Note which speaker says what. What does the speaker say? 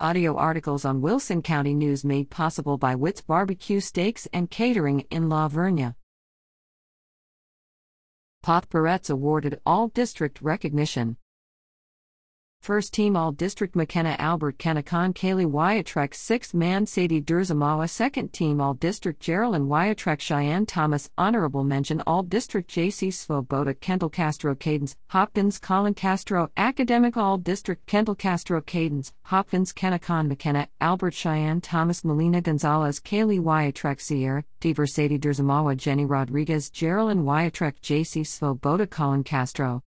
Speaker 1: Audio articles on Wilson County News made possible by Witt's Barbecue Steaks and Catering in La Vernia. Poth Pirettes awarded All District recognition. First Team All District McKenna Albert Kennecon Kaylee Wiatrek 6th Man Sadie Durzamawa Second Team All District Geraldine Wiatrek Cheyenne Thomas. Honorable Mention All District JC Svoboda. Kendall Castro Cadence. Hopkins Colin Castro. Academic All District Kendall Castro Cadence. Hopkins Kennecon McKenna Albert Cheyenne Thomas. Melina Gonzalez. Kaylee Wiatrek Sierra Dever Sadie Durzamawa Jenny Rodriguez. Geraldine Wiatrek JC Svoboda. Colin Castro